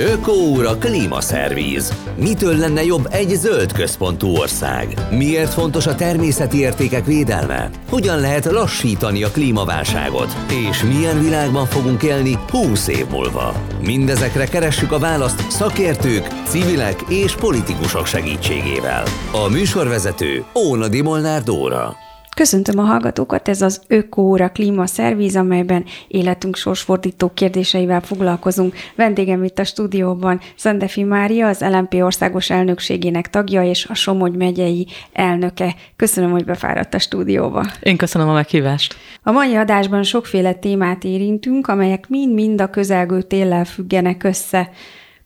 Ökóúra klímaszervíz. Mitől lenne jobb egy zöld központú ország? Miért fontos a természeti értékek védelme? Hogyan lehet lassítani a klímaválságot? És milyen világban fogunk élni 20 év múlva? Mindezekre keressük a választ szakértők, civilek és politikusok segítségével. A műsorvezető Óna Molnár Dóra. Köszöntöm a hallgatókat, ez az Ökóra Szervíz, amelyben életünk sorsfordító kérdéseivel foglalkozunk. Vendégem itt a stúdióban Szendefi Mária, az LMP országos elnökségének tagja és a Somogy megyei elnöke. Köszönöm, hogy befáradt a stúdióba. Én köszönöm a meghívást. A mai adásban sokféle témát érintünk, amelyek mind-mind a közelgő téllel függenek össze.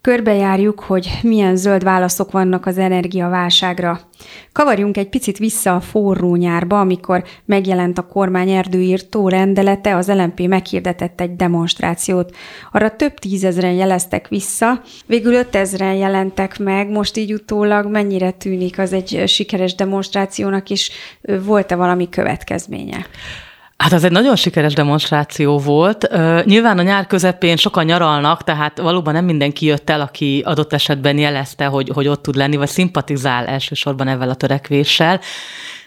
Körbejárjuk, hogy milyen zöld válaszok vannak az energiaválságra. Kavarjunk egy picit vissza a forró nyárba, amikor megjelent a kormány erdőírtó rendelete, az LMP meghirdetett egy demonstrációt. Arra több tízezren jeleztek vissza, végül ötezren jelentek meg, most így utólag mennyire tűnik az egy sikeres demonstrációnak, és volt-e valami következménye? Hát az egy nagyon sikeres demonstráció volt. Nyilván a nyár közepén sokan nyaralnak, tehát valóban nem mindenki jött el, aki adott esetben jelezte, hogy, hogy ott tud lenni, vagy szimpatizál elsősorban ezzel a törekvéssel.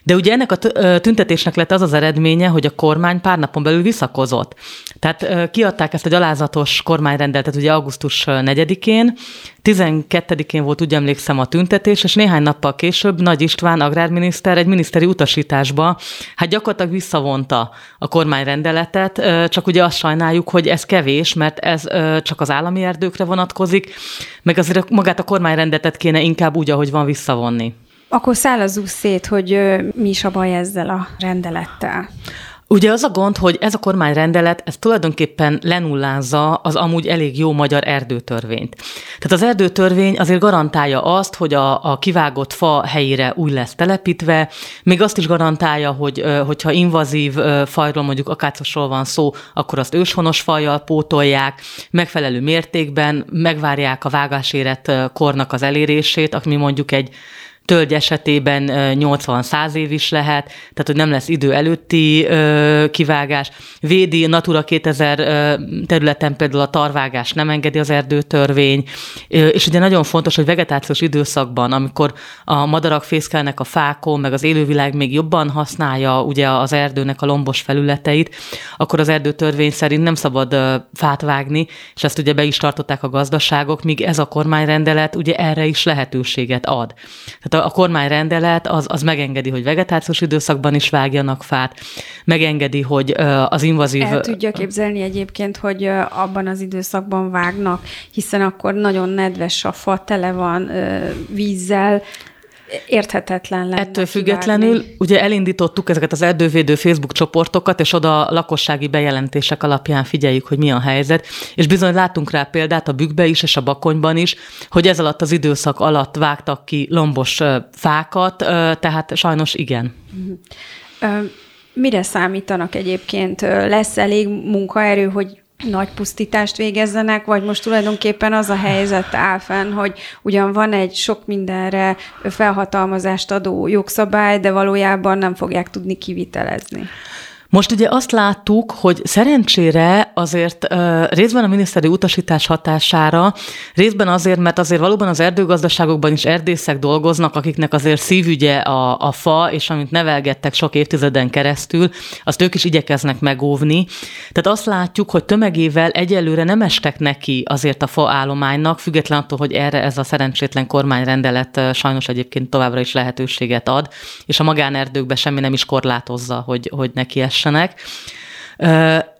De ugye ennek a tüntetésnek lett az az eredménye, hogy a kormány pár napon belül visszakozott. Tehát kiadták ezt a gyalázatos kormányrendeltet ugye augusztus 4-én, 12-én volt, úgy emlékszem, a tüntetés, és néhány nappal később Nagy István agrárminiszter egy miniszteri utasításba, hát gyakorlatilag visszavonta a kormányrendeletet, csak ugye azt sajnáljuk, hogy ez kevés, mert ez csak az állami erdőkre vonatkozik, meg azért magát a kormányrendeletet kéne inkább úgy, ahogy van visszavonni. Akkor szállazzuk szét, hogy mi is a baj ezzel a rendelettel. Ugye az a gond, hogy ez a kormányrendelet, ez tulajdonképpen lenullázza az amúgy elég jó magyar erdőtörvényt. Tehát az erdőtörvény azért garantálja azt, hogy a, a kivágott fa helyére új lesz telepítve, még azt is garantálja, hogy hogyha invazív fajról, mondjuk akácosról van szó, akkor azt őshonos fajjal pótolják, megfelelő mértékben megvárják a vágásérett kornak az elérését, ami mondjuk egy tölgy esetében 80-100 év is lehet, tehát hogy nem lesz idő előtti kivágás. Védi Natura 2000 területen például a tarvágás nem engedi az erdőtörvény, és ugye nagyon fontos, hogy vegetációs időszakban, amikor a madarak fészkelnek a fákon, meg az élővilág még jobban használja ugye az erdőnek a lombos felületeit, akkor az erdőtörvény szerint nem szabad fát vágni, és ezt ugye be is tartották a gazdaságok, míg ez a kormányrendelet ugye erre is lehetőséget ad. Tehát a kormányrendelet az, az megengedi, hogy vegetációs időszakban is vágjanak fát, megengedi, hogy az invazív... El tudja képzelni egyébként, hogy abban az időszakban vágnak, hiszen akkor nagyon nedves a fa, tele van vízzel, érthetetlen lenne. Ettől függetlenül kivágni. ugye elindítottuk ezeket az erdővédő Facebook csoportokat, és oda lakossági bejelentések alapján figyeljük, hogy mi a helyzet, és bizony látunk rá példát a bükkbe is, és a bakonyban is, hogy ez alatt az időszak alatt vágtak ki lombos fákat, tehát sajnos igen. Mire számítanak egyébként? Lesz elég munkaerő, hogy nagy pusztítást végezzenek, vagy most tulajdonképpen az a helyzet áll fenn, hogy ugyan van egy sok mindenre felhatalmazást adó jogszabály, de valójában nem fogják tudni kivitelezni. Most ugye azt láttuk, hogy szerencsére azért uh, részben a miniszteri utasítás hatására, részben azért, mert azért valóban az erdőgazdaságokban is erdészek dolgoznak, akiknek azért szívügye a, a fa, és amit nevelgettek sok évtizeden keresztül, azt ők is igyekeznek megóvni. Tehát azt látjuk, hogy tömegével egyelőre nem estek neki azért a fa állománynak, független attól, hogy erre ez a szerencsétlen kormányrendelet sajnos egyébként továbbra is lehetőséget ad, és a magánerdőkbe semmi nem is korlátozza, hogy, hogy neki es lehessenek.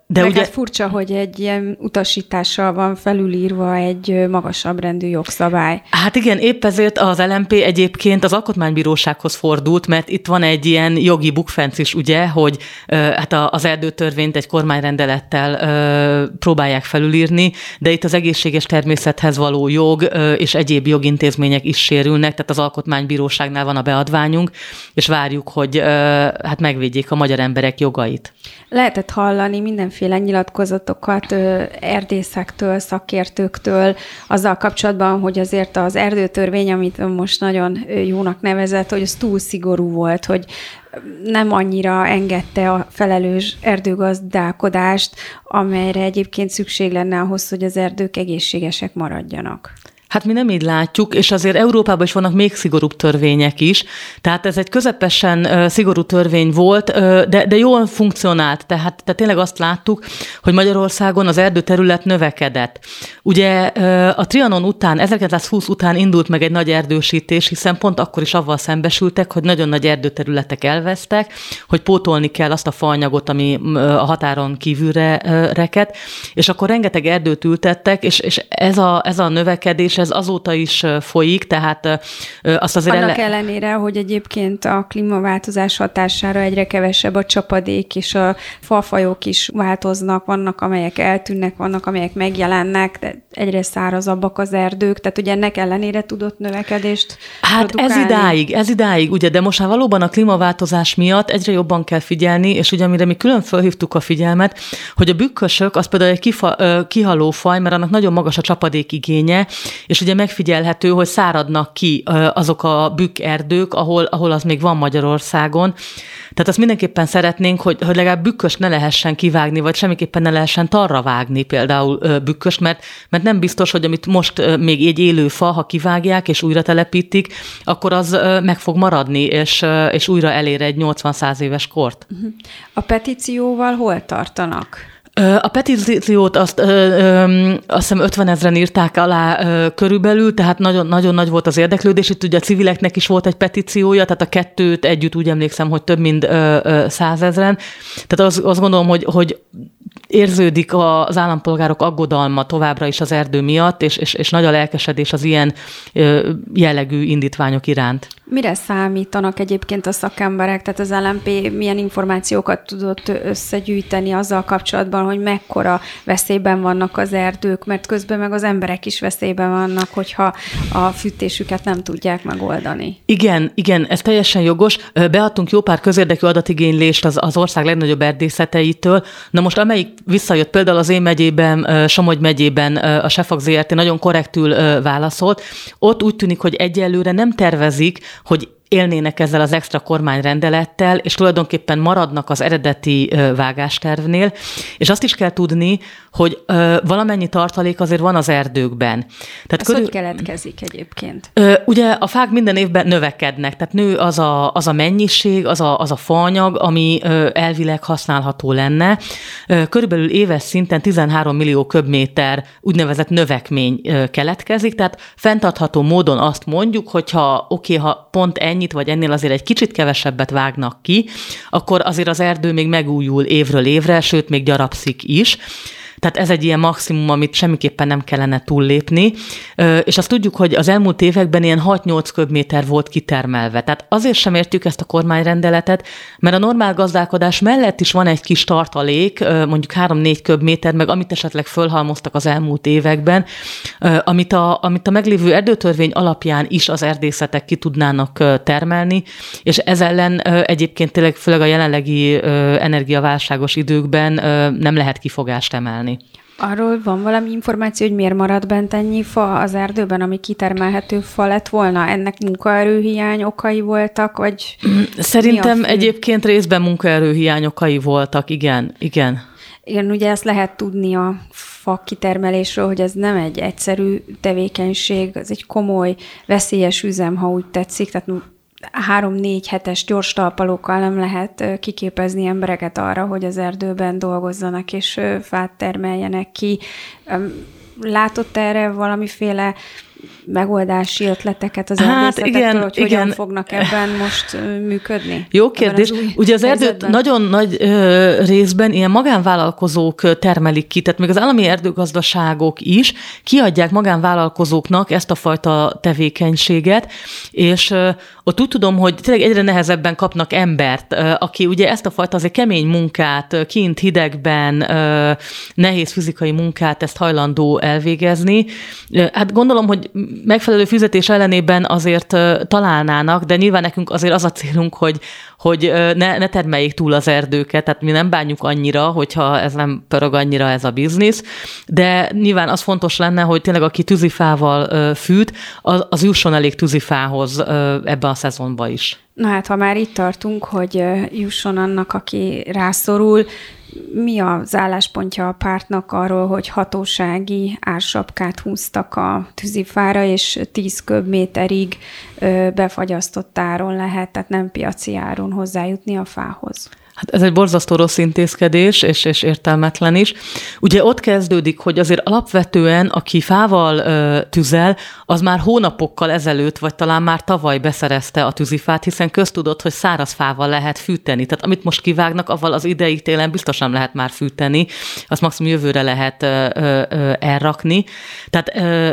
De Meg ugye... hát furcsa, hogy egy ilyen utasítással van felülírva egy magasabb rendű jogszabály. Hát igen, épp ezért az LMP egyébként az Alkotmánybírósághoz fordult, mert itt van egy ilyen jogi bukfenc is, ugye, hogy hát az erdőtörvényt egy kormányrendelettel próbálják felülírni, de itt az egészséges természethez való jog és egyéb jogintézmények is sérülnek, tehát az Alkotmánybíróságnál van a beadványunk, és várjuk, hogy hát megvédjék a magyar emberek jogait. Lehetett hallani minden mindenféle nyilatkozatokat erdészektől, szakértőktől azzal kapcsolatban, hogy azért az erdőtörvény, amit most nagyon jónak nevezett, hogy az túl szigorú volt, hogy nem annyira engedte a felelős erdőgazdálkodást, amelyre egyébként szükség lenne ahhoz, hogy az erdők egészségesek maradjanak. Hát mi nem így látjuk, és azért Európában is vannak még szigorúbb törvények is. Tehát ez egy közepesen uh, szigorú törvény volt, uh, de, de jól funkcionált. Tehát, tehát tényleg azt láttuk, hogy Magyarországon az erdőterület növekedett. Ugye uh, a Trianon után, 1920 után indult meg egy nagy erdősítés, hiszen pont akkor is avval szembesültek, hogy nagyon nagy erdőterületek elvesztek, hogy pótolni kell azt a faanyagot, ami a határon kívülre reket, és akkor rengeteg erdőt ültettek, és, és ez, a, ez a növekedés ez azóta is folyik, tehát azt azért... Annak ele... ellenére, hogy egyébként a klímaváltozás hatására egyre kevesebb a csapadék, és a falfajok is változnak, vannak, amelyek eltűnnek, vannak, amelyek megjelennek, de egyre szárazabbak az erdők, tehát ugye ennek ellenére tudott növekedést Hát produkálni. ez idáig, ez idáig, ugye, de most már valóban a klímaváltozás miatt egyre jobban kell figyelni, és ugye amire mi külön felhívtuk a figyelmet, hogy a bükkösök az például egy kifa, kihaló faj, mert annak nagyon magas a csapadék igénye, és ugye megfigyelhető, hogy száradnak ki azok a bükkerdők, ahol, ahol az még van Magyarországon. Tehát azt mindenképpen szeretnénk, hogy, hogy legalább bükkös ne lehessen kivágni, vagy semmiképpen ne lehessen tarra vágni például bükkös, mert, mert nem biztos, hogy amit most még egy élő fa, ha kivágják és újra telepítik, akkor az meg fog maradni, és, és újra elér egy 80-100 éves kort. A petícióval hol tartanak? A petíciót azt, ö, ö, azt hiszem 50 ezeren írták alá ö, körülbelül, tehát nagyon, nagyon nagy volt az érdeklődés. Itt ugye a civileknek is volt egy petíciója, tehát a kettőt együtt úgy emlékszem, hogy több mint százezren. Tehát azt, azt gondolom, hogy, hogy érződik az állampolgárok aggodalma továbbra is az erdő miatt, és, és, és nagy a lelkesedés az ilyen jellegű indítványok iránt. Mire számítanak egyébként a szakemberek? Tehát az LMP milyen információkat tudott összegyűjteni azzal kapcsolatban, hogy mekkora veszélyben vannak az erdők, mert közben meg az emberek is veszélyben vannak, hogyha a fűtésüket nem tudják megoldani. Igen, igen, ez teljesen jogos. Beadtunk jó pár közérdekű adatigénylést az, az ország legnagyobb erdészeteitől. Na most amelyik visszajött, például az én megyében, Somogy megyében a Sefak ZRT. nagyon korrektül válaszolt, ott úgy tűnik, hogy egyelőre nem tervezik, hogy élnének ezzel az extra kormányrendelettel, és tulajdonképpen maradnak az eredeti vágástervnél, és azt is kell tudni, hogy valamennyi tartalék azért van az erdőkben. Tehát Ez körül... hogy keletkezik egyébként? Ugye a fák minden évben növekednek, tehát nő az a, az a mennyiség, az a, az a faanyag, ami elvileg használható lenne. Körülbelül éves szinten 13 millió köbméter úgynevezett növekmény keletkezik, tehát fenntartható módon azt mondjuk, hogyha oké, okay, ha pont ennyit, vagy ennél azért egy kicsit kevesebbet vágnak ki, akkor azért az erdő még megújul évről évre, sőt, még gyarapszik is. Tehát ez egy ilyen maximum, amit semmiképpen nem kellene túllépni. És azt tudjuk, hogy az elmúlt években ilyen 6-8 köbméter volt kitermelve. Tehát azért sem értjük ezt a kormányrendeletet, mert a normál gazdálkodás mellett is van egy kis tartalék, mondjuk 3-4 köbméter, meg amit esetleg fölhalmoztak az elmúlt években, amit a, amit a meglévő erdőtörvény alapján is az erdészetek ki tudnának termelni, és ez ellen egyébként tényleg főleg a jelenlegi energiaválságos időkben nem lehet kifogást emelni használni. Arról van valami információ, hogy miért maradt bent ennyi fa az erdőben, ami kitermelhető fa lett volna? Ennek munkaerőhiány okai voltak, vagy Szerintem egyébként részben munkaerőhiány okai voltak, igen, igen. Igen, ugye ezt lehet tudni a fa kitermelésről, hogy ez nem egy egyszerű tevékenység, ez egy komoly, veszélyes üzem, ha úgy tetszik, tehát három-négy hetes gyors talpalókkal nem lehet kiképezni embereket arra, hogy az erdőben dolgozzanak és fát termeljenek ki. Látott erre valamiféle megoldási ötleteket az hát igen, hogy igen. hogyan fognak ebben most működni? Jó kérdés. Ugye az erdőt nagyon nagy ö, részben ilyen magánvállalkozók termelik ki, tehát még az állami erdőgazdaságok is kiadják magánvállalkozóknak ezt a fajta tevékenységet, és ö, ott úgy tudom, hogy tényleg egyre nehezebben kapnak embert, ö, aki ugye ezt a fajta azért kemény munkát, kint hidegben, ö, nehéz fizikai munkát ezt hajlandó elvégezni. Hát gondolom, hogy megfelelő fizetés ellenében azért találnának, de nyilván nekünk azért az a célunk, hogy, hogy ne, ne termeljék túl az erdőket, tehát mi nem bánjuk annyira, hogyha ez nem pörög annyira ez a biznisz, de nyilván az fontos lenne, hogy tényleg aki tűzifával fűt, az, az jusson elég tűzifához ebben a szezonban is. Na hát, ha már itt tartunk, hogy jusson annak, aki rászorul, mi az álláspontja a pártnak arról, hogy hatósági ársapkát húztak a tűzifára, és 10 köbméterig befagyasztott áron lehet, tehát nem piaci áron hozzájutni a fához? Hát ez egy borzasztó rossz intézkedés, és, és értelmetlen is. Ugye ott kezdődik, hogy azért alapvetően, aki fával ö, tüzel, az már hónapokkal ezelőtt, vagy talán már tavaly beszerezte a tűzifát, hiszen köztudott, hogy száraz fával lehet fűteni. Tehát amit most kivágnak, avval az idei télen biztosan lehet már fűteni, azt maximum jövőre lehet ö, ö, elrakni. Tehát ö,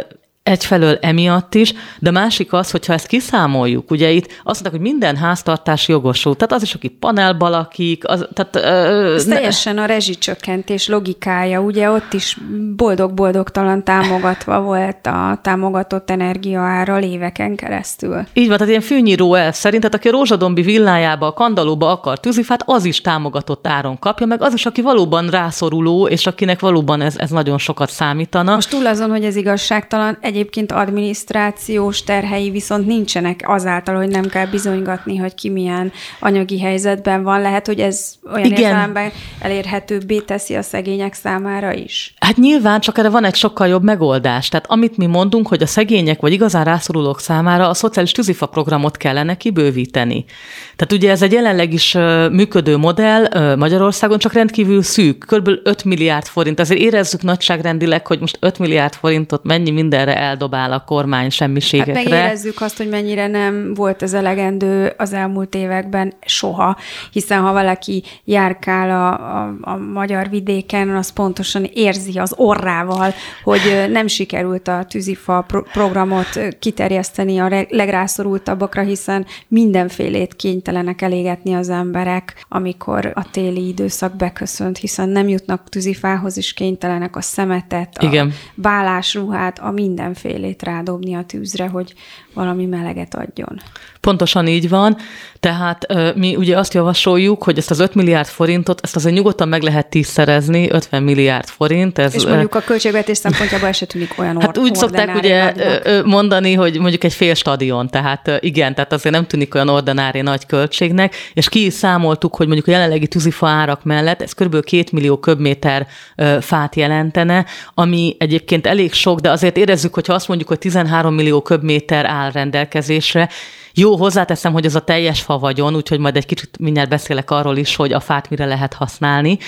Egyfelől emiatt is, de másik az, hogyha ezt kiszámoljuk, ugye itt azt mondták, hogy minden háztartás jogosult, tehát az is, aki panelba lakik, az, tehát... Ö, Ez ne... teljesen a rezsicsökkentés logikája, ugye ott is boldog-boldogtalan támogatva volt a támogatott energiaára éveken keresztül. Így van, tehát ilyen fűnyíró el szerint, tehát aki a Rózsadombi villájába, a Kandalóba akar tűzifát, az is támogatott áron kapja, meg az is, aki valóban rászoruló, és akinek valóban ez, ez nagyon sokat számítana. Most túl azon, hogy ez igazságtalan, egy egyébként adminisztrációs terhei viszont nincsenek azáltal, hogy nem kell bizonygatni, hogy ki milyen anyagi helyzetben van. Lehet, hogy ez olyan Igen. értelemben elérhetőbbé teszi a szegények számára is. Hát nyilván, csak erre van egy sokkal jobb megoldás. Tehát amit mi mondunk, hogy a szegények vagy igazán rászorulók számára a szociális tűzifa programot kellene kibővíteni. Tehát ugye ez egy jelenleg is működő modell Magyarországon, csak rendkívül szűk, kb. 5 milliárd forint. Azért érezzük nagyságrendileg, hogy most 5 milliárd forintot mennyi mindenre eldobál a kormány semmiségekre. Hát megérezzük azt, hogy mennyire nem volt ez elegendő az elmúlt években soha, hiszen ha valaki járkál a, a, a magyar vidéken, az pontosan érzi az orrával, hogy nem sikerült a tűzifa pro- programot kiterjeszteni a legrászorultabbakra, hiszen mindenfélét kénytelenek elégetni az emberek, amikor a téli időszak beköszönt, hiszen nem jutnak tűzifához, és kénytelenek a szemetet, a Igen. bálásruhát, a minden mindenfélét rádobni a tűzre, hogy valami meleget adjon. Pontosan így van, tehát mi ugye azt javasoljuk, hogy ezt az 5 milliárd forintot, ezt azért nyugodtan meg lehet tízszerezni, 50 milliárd forint. Ez, És mondjuk a költségvetés szempontjából se tűnik olyan Hát úgy szokták ugye nagyok. mondani, hogy mondjuk egy fél stadion, tehát igen, tehát azért nem tűnik olyan ordinári nagy költségnek, és ki is számoltuk, hogy mondjuk a jelenlegi tűzifa árak mellett ez kb. 2 millió köbméter fát jelentene, ami egyébként elég sok, de azért érezzük, hogyha azt mondjuk, hogy 13 millió köbméter áll rendelkezésre, jó, hozzáteszem, hogy ez a teljes fa vagyon, úgyhogy majd egy kicsit mindjárt beszélek arról is, hogy a fát mire lehet használni.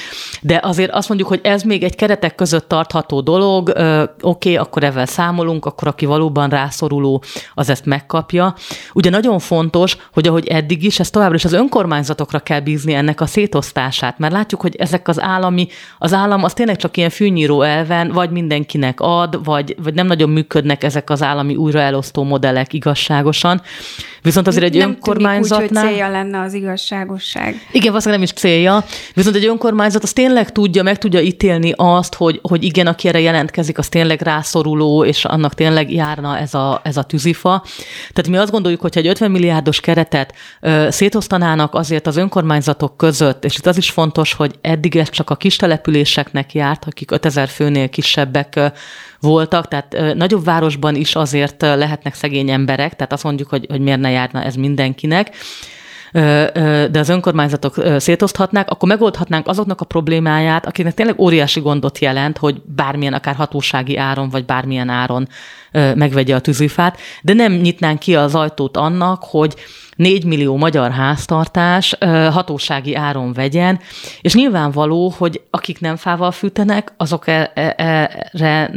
De azért azt mondjuk, hogy ez még egy keretek között tartható dolog, oké, okay, akkor ezzel számolunk, akkor aki valóban rászoruló, az ezt megkapja. Ugye nagyon fontos, hogy ahogy eddig is, ez továbbra is az önkormányzatokra kell bízni ennek a szétosztását, mert látjuk, hogy ezek az állami, az állam az tényleg csak ilyen fűnyíró elven, vagy mindenkinek ad, vagy, vagy nem nagyon működnek ezek az állami újraelosztó modellek igazságosan. Viszont azért egy nem önkormányzatnál... Úgy, hogy célja lenne az igazságosság. Igen, valószínűleg nem is célja. Viszont egy önkormányzat az tényleg tudja, meg tudja ítélni azt, hogy, hogy igen, aki erre jelentkezik, az tényleg rászoruló, és annak tényleg járna ez a, ez a tűzifa. Tehát mi azt gondoljuk, hogy egy 50 milliárdos keretet ö, szétosztanának azért az önkormányzatok között, és itt az is fontos, hogy eddig ez csak a kis településeknek járt, akik 5000 főnél kisebbek voltak, tehát nagyobb városban is azért lehetnek szegény emberek, tehát azt mondjuk, hogy, hogy miért ne járna ez mindenkinek. De az önkormányzatok szétoszthatnák, akkor megoldhatnánk azoknak a problémáját, akinek tényleg óriási gondot jelent, hogy bármilyen, akár hatósági áron, vagy bármilyen áron megvegye a tűzifát, de nem nyitnánk ki az ajtót annak, hogy 4 millió magyar háztartás hatósági áron vegyen, és nyilvánvaló, hogy akik nem fával fűtenek, azok e, e, erre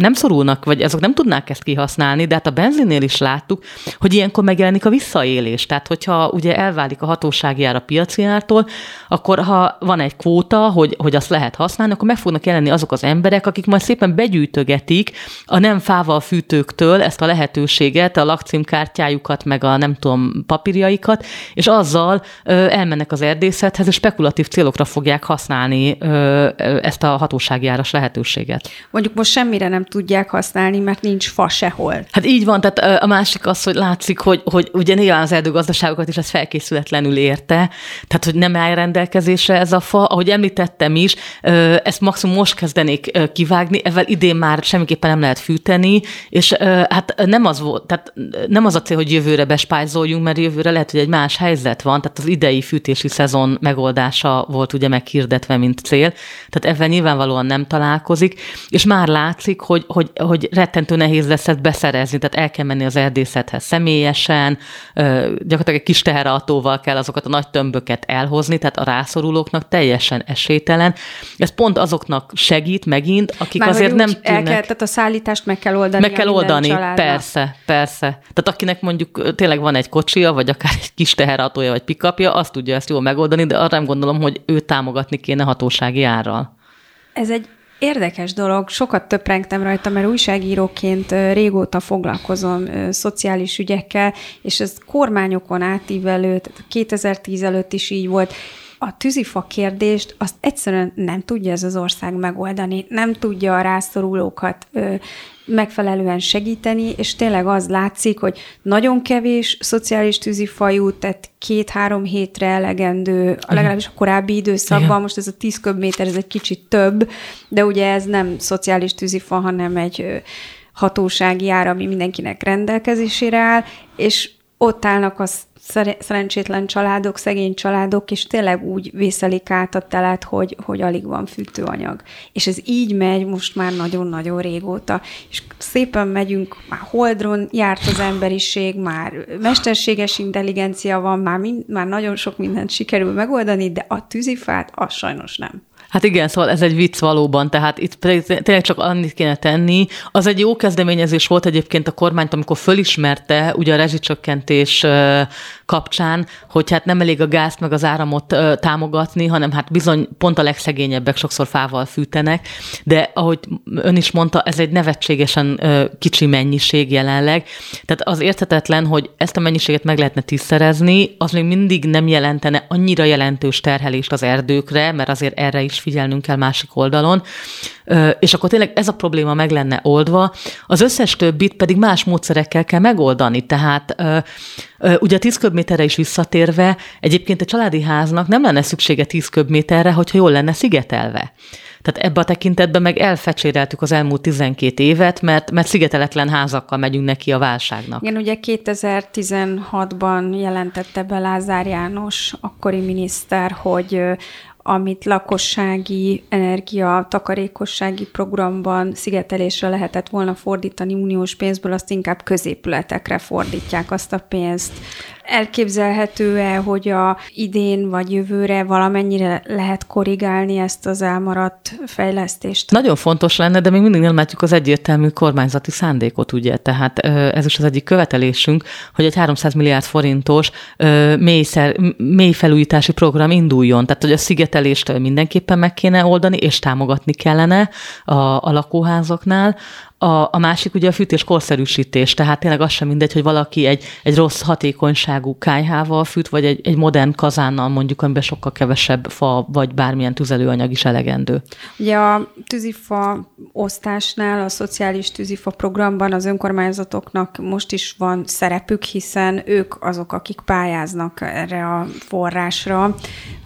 nem szorulnak, vagy azok nem tudnák ezt kihasználni, de hát a benzinnél is láttuk, hogy ilyenkor megjelenik a visszaélés. Tehát, hogyha ugye elválik a hatósági ár a piaci ártól, akkor ha van egy kvóta, hogy, hogy azt lehet használni, akkor meg fognak jelenni azok az emberek, akik majd szépen begyűjtögetik a nem fával fűtőktől ezt a lehetőséget, a lakcímkártyájukat, meg a nem tudom, papírjaikat, és azzal ö, elmennek az erdészethez, és spekulatív célokra fogják használni ö, ezt a hatósági áras lehetőséget. Mondjuk most semmire nem tudják használni, mert nincs fa sehol. Hát így van, tehát a másik az, hogy látszik, hogy, hogy ugye nyilván az erdőgazdaságokat is ez felkészületlenül érte, tehát hogy nem áll rendelkezésre ez a fa. Ahogy említettem is, ezt maximum most kezdenék kivágni, ezzel idén már semmiképpen nem lehet fűteni, és hát nem az volt, tehát nem az a cél, hogy jövőre bespájzoljunk, mert jövőre lehet, hogy egy más helyzet van, tehát az idei fűtési szezon megoldása volt ugye meghirdetve, mint cél, tehát ebben nyilvánvalóan nem találkozik, és már látszik, hogy, hogy, hogy rettentő nehéz lesz ezt beszerezni, tehát el kell menni az erdészethez személyesen, gyakorlatilag egy kis teherautóval kell azokat a nagy tömböket elhozni, tehát a rászorulóknak teljesen esélytelen. Ez pont azoknak segít megint, akik Már azért nem tűnnek... El kell, tehát a szállítást meg kell oldani. Meg kell oldani, családnak. persze, persze. Tehát akinek mondjuk tényleg van egy kocsia, vagy akár egy kis teherautója, vagy pikapja, azt tudja ezt jól megoldani, de arra nem gondolom, hogy ő támogatni kéne hatósági árral. Ez egy Érdekes dolog, sokat töprengtem rajta, mert újságíróként régóta foglalkozom szociális ügyekkel, és ez kormányokon átívelő, tehát 2010 előtt is így volt, a tűzifa kérdést azt egyszerűen nem tudja ez az ország megoldani, nem tudja a rászorulókat megfelelően segíteni, és tényleg az látszik, hogy nagyon kevés szociális tűzifa jut, tehát két-három hétre elegendő, legalábbis a korábbi időszakban, Igen. most ez a 10 köbméter, ez egy kicsit több, de ugye ez nem szociális tűzifa, hanem egy hatósági ár, ami mindenkinek rendelkezésére áll, és ott állnak az szerencsétlen családok, szegény családok, és tényleg úgy vészelik át a telet, hogy, hogy alig van fűtőanyag. És ez így megy most már nagyon-nagyon régóta. És szépen megyünk, már holdron járt az emberiség, már mesterséges intelligencia van, már, mind, már nagyon sok mindent sikerül megoldani, de a tűzifát, az sajnos nem. Hát igen, szóval ez egy vicc valóban, tehát itt tényleg csak annyit kéne tenni. Az egy jó kezdeményezés volt egyébként a kormányt, amikor fölismerte ugye a rezsicsökkentés kapcsán, hogy hát nem elég a gázt meg az áramot támogatni, hanem hát bizony pont a legszegényebbek sokszor fával fűtenek, de ahogy ön is mondta, ez egy nevetségesen kicsi mennyiség jelenleg. Tehát az érthetetlen, hogy ezt a mennyiséget meg lehetne tízszerezni, az még mindig nem jelentene annyira jelentős terhelést az erdőkre, mert azért erre is figyelnünk kell másik oldalon, és akkor tényleg ez a probléma meg lenne oldva, az összes többit pedig más módszerekkel kell megoldani. Tehát ugye a 10 köbméterre is visszatérve, egyébként a családi háznak nem lenne szüksége 10 köbméterre, hogyha jól lenne szigetelve. Tehát ebbe a tekintetben meg elfecséreltük az elmúlt 12 évet, mert, mert szigeteletlen házakkal megyünk neki a válságnak. Igen, ugye 2016-ban jelentette be Lázár János, akkori miniszter, hogy amit lakossági energia takarékossági programban szigetelésre lehetett volna fordítani uniós pénzből, azt inkább középületekre fordítják azt a pénzt. Elképzelhető-e, hogy a idén vagy jövőre valamennyire lehet korrigálni ezt az elmaradt fejlesztést? Nagyon fontos lenne, de még mindig nem látjuk az egyértelmű kormányzati szándékot, ugye? Tehát ez is az egyik követelésünk, hogy egy 300 milliárd forintos mélyszer, mély felújítási program induljon. Tehát, hogy a szigetelést mindenképpen meg kéne oldani, és támogatni kellene a, a lakóházaknál. A, a másik ugye a fűtés korszerűsítés, tehát tényleg az sem mindegy, hogy valaki egy, egy rossz hatékonyságú kájhával fűt, vagy egy, egy modern kazánnal mondjuk, amiben sokkal kevesebb fa, vagy bármilyen tüzelőanyag is elegendő. Ugye a tűzifa osztásnál, a szociális tűzifa programban az önkormányzatoknak most is van szerepük, hiszen ők azok, akik pályáznak erre a forrásra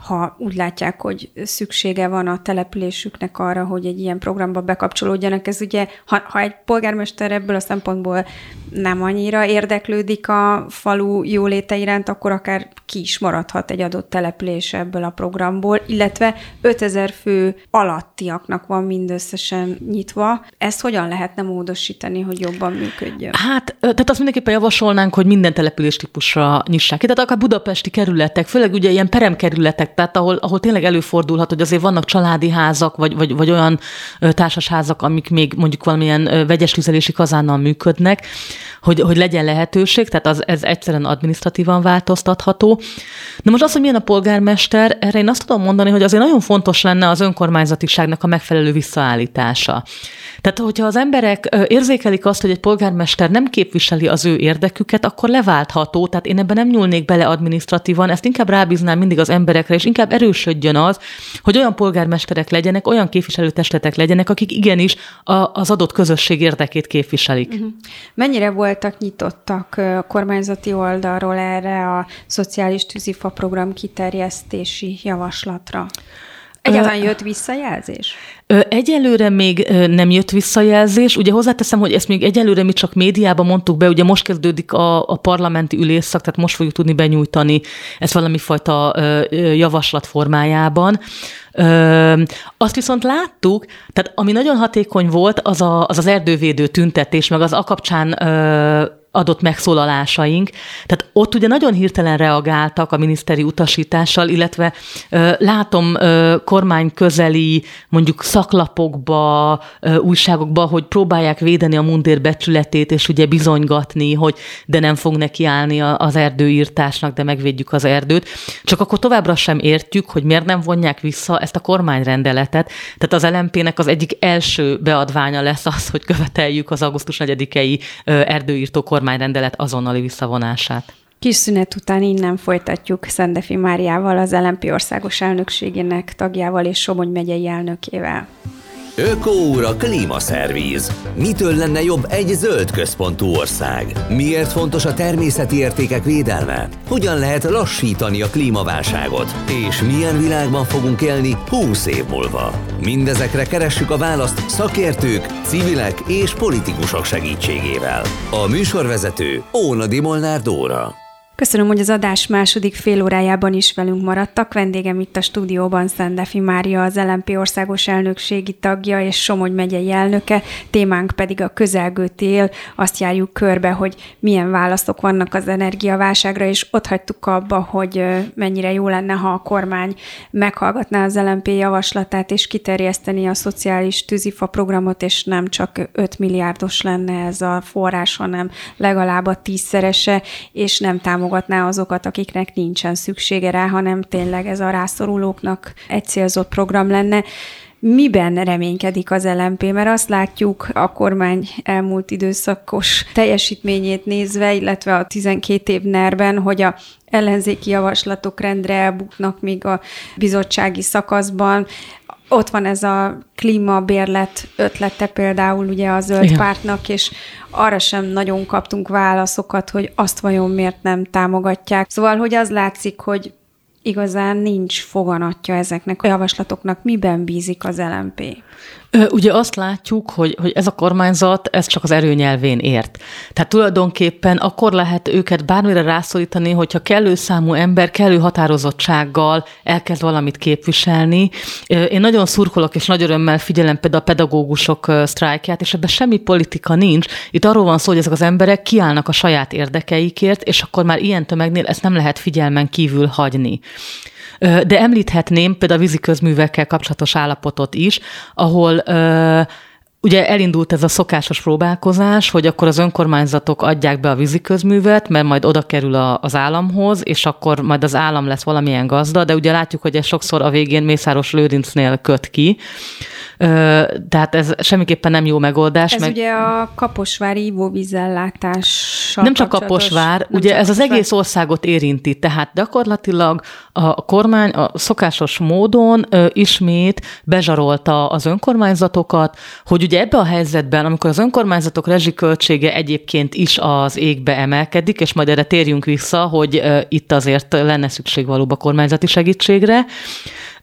ha úgy látják, hogy szüksége van a településüknek arra, hogy egy ilyen programba bekapcsolódjanak. Ez ugye, ha, ha egy polgármester ebből a szempontból nem annyira érdeklődik a falu jóléte iránt, akkor akár ki is maradhat egy adott település ebből a programból, illetve 5000 fő alattiaknak van mindösszesen nyitva. Ezt hogyan lehetne módosítani, hogy jobban működjön? Hát, tehát azt mindenképpen javasolnánk, hogy minden település típusra nyissák ki. Tehát akár budapesti kerületek, főleg ugye ilyen peremkerületek, tehát ahol, ahol tényleg előfordulhat, hogy azért vannak családi házak, vagy, vagy, vagy olyan társasházak, amik még mondjuk valamilyen vegyes tüzelési kazánnal működnek, hogy, hogy legyen lehetőség, tehát az, ez egyszerűen administratívan változtatható. Na most az, hogy milyen a polgármester, erre én azt tudom mondani, hogy azért nagyon fontos lenne az önkormányzatiságnak a megfelelő visszaállítása. Tehát, hogyha az emberek érzékelik azt, hogy egy polgármester nem képviseli az ő érdeküket, akkor leváltható, tehát én ebben nem nyúlnék bele administratívan, ezt inkább rábíznám mindig az emberekre, és és inkább erősödjön az, hogy olyan polgármesterek legyenek, olyan képviselőtestetek legyenek, akik igenis a, az adott közösség érdekét képviselik. Uh-huh. Mennyire voltak nyitottak a kormányzati oldalról erre a szociális tűzifa program kiterjesztési javaslatra? Egyáltalán jött visszajelzés? Egyelőre még nem jött visszajelzés. Ugye hozzáteszem, hogy ezt még egyelőre mi csak médiában mondtuk be, ugye most kezdődik a, a parlamenti ülésszak, tehát most fogjuk tudni benyújtani ezt valami fajta javaslat formájában. Ö, azt viszont láttuk, tehát ami nagyon hatékony volt, az a, az, az erdővédő tüntetés, meg az a kapcsán ö, adott megszólalásaink. Tehát ott ugye nagyon hirtelen reagáltak a miniszteri utasítással, illetve ö, látom ö, kormány közeli mondjuk szaklapokba, ö, újságokba, hogy próbálják védeni a mundér becsületét, és ugye bizonygatni, hogy de nem fog nekiállni az erdőírtásnak, de megvédjük az erdőt. Csak akkor továbbra sem értjük, hogy miért nem vonják vissza ezt a kormányrendeletet. Tehát az LMP-nek az egyik első beadványa lesz az, hogy követeljük az augusztus 4-i erdőírtó kormányrendelet azonnali visszavonását. Kis szünet után innen folytatjuk Szendefi Máriával, az LMP országos elnökségének tagjával és Somogy megyei elnökével. Ökóúra klímaszervíz. Mitől lenne jobb egy zöld központú ország? Miért fontos a természeti értékek védelme? Hogyan lehet lassítani a klímaválságot? És milyen világban fogunk élni 20 év múlva? Mindezekre keressük a választ szakértők, civilek és politikusok segítségével. A műsorvezető Óna Molnár Dóra. Köszönöm, hogy az adás második fél órájában is velünk maradtak. Vendégem itt a stúdióban Szendefi Mária, az LMP országos elnökségi tagja és Somogy megyei elnöke. Témánk pedig a közelgő tél. Azt járjuk körbe, hogy milyen válaszok vannak az energiaválságra, és ott hagytuk abba, hogy mennyire jó lenne, ha a kormány meghallgatná az LMP javaslatát, és kiterjeszteni a szociális tűzifa programot, és nem csak 5 milliárdos lenne ez a forrás, hanem legalább a tízszerese, és nem támogatná támogatná azokat, akiknek nincsen szüksége rá, hanem tényleg ez a rászorulóknak egy célzott program lenne miben reménykedik az LMP, mert azt látjuk a kormány elmúlt időszakos teljesítményét nézve, illetve a 12 év nerben, hogy a ellenzéki javaslatok rendre elbuknak még a bizottsági szakaszban. Ott van ez a klímabérlet ötlete például ugye a zöld Igen. pártnak, és arra sem nagyon kaptunk válaszokat, hogy azt vajon miért nem támogatják. Szóval, hogy az látszik, hogy igazán nincs foganatja ezeknek a javaslatoknak, miben bízik az LMP? Ugye azt látjuk, hogy, hogy ez a kormányzat, ez csak az erőnyelvén ért. Tehát tulajdonképpen akkor lehet őket bármire rászorítani, hogyha kellő számú ember kellő határozottsággal elkezd valamit képviselni. Én nagyon szurkolok és nagy örömmel figyelem például a pedagógusok sztrájkját, és ebben semmi politika nincs. Itt arról van szó, hogy ezek az emberek kiállnak a saját érdekeikért, és akkor már ilyen tömegnél ezt nem lehet figyelmen kívül hagyni. De említhetném például a vízi közművekkel kapcsolatos állapotot is, ahol Ugye elindult ez a szokásos próbálkozás, hogy akkor az önkormányzatok adják be a víziközművet, mert majd oda kerül a, az államhoz, és akkor majd az állam lesz valamilyen gazda, de ugye látjuk, hogy ez sokszor a végén Mészáros Lőrincnél köt ki. Tehát ez semmiképpen nem jó megoldás. Ez meg... ugye a Kaposvári ivóvízellátás. Nem csak Kaposvár, nem ugye csak ez az egész országot érinti, tehát gyakorlatilag a kormány a szokásos módon ö, ismét bezsarolta az önkormányzatokat, hogy ugye ebbe a helyzetben, amikor az önkormányzatok rezsiköltsége egyébként is az égbe emelkedik, és majd erre térjünk vissza, hogy ö, itt azért lenne szükség valóban kormányzati segítségre,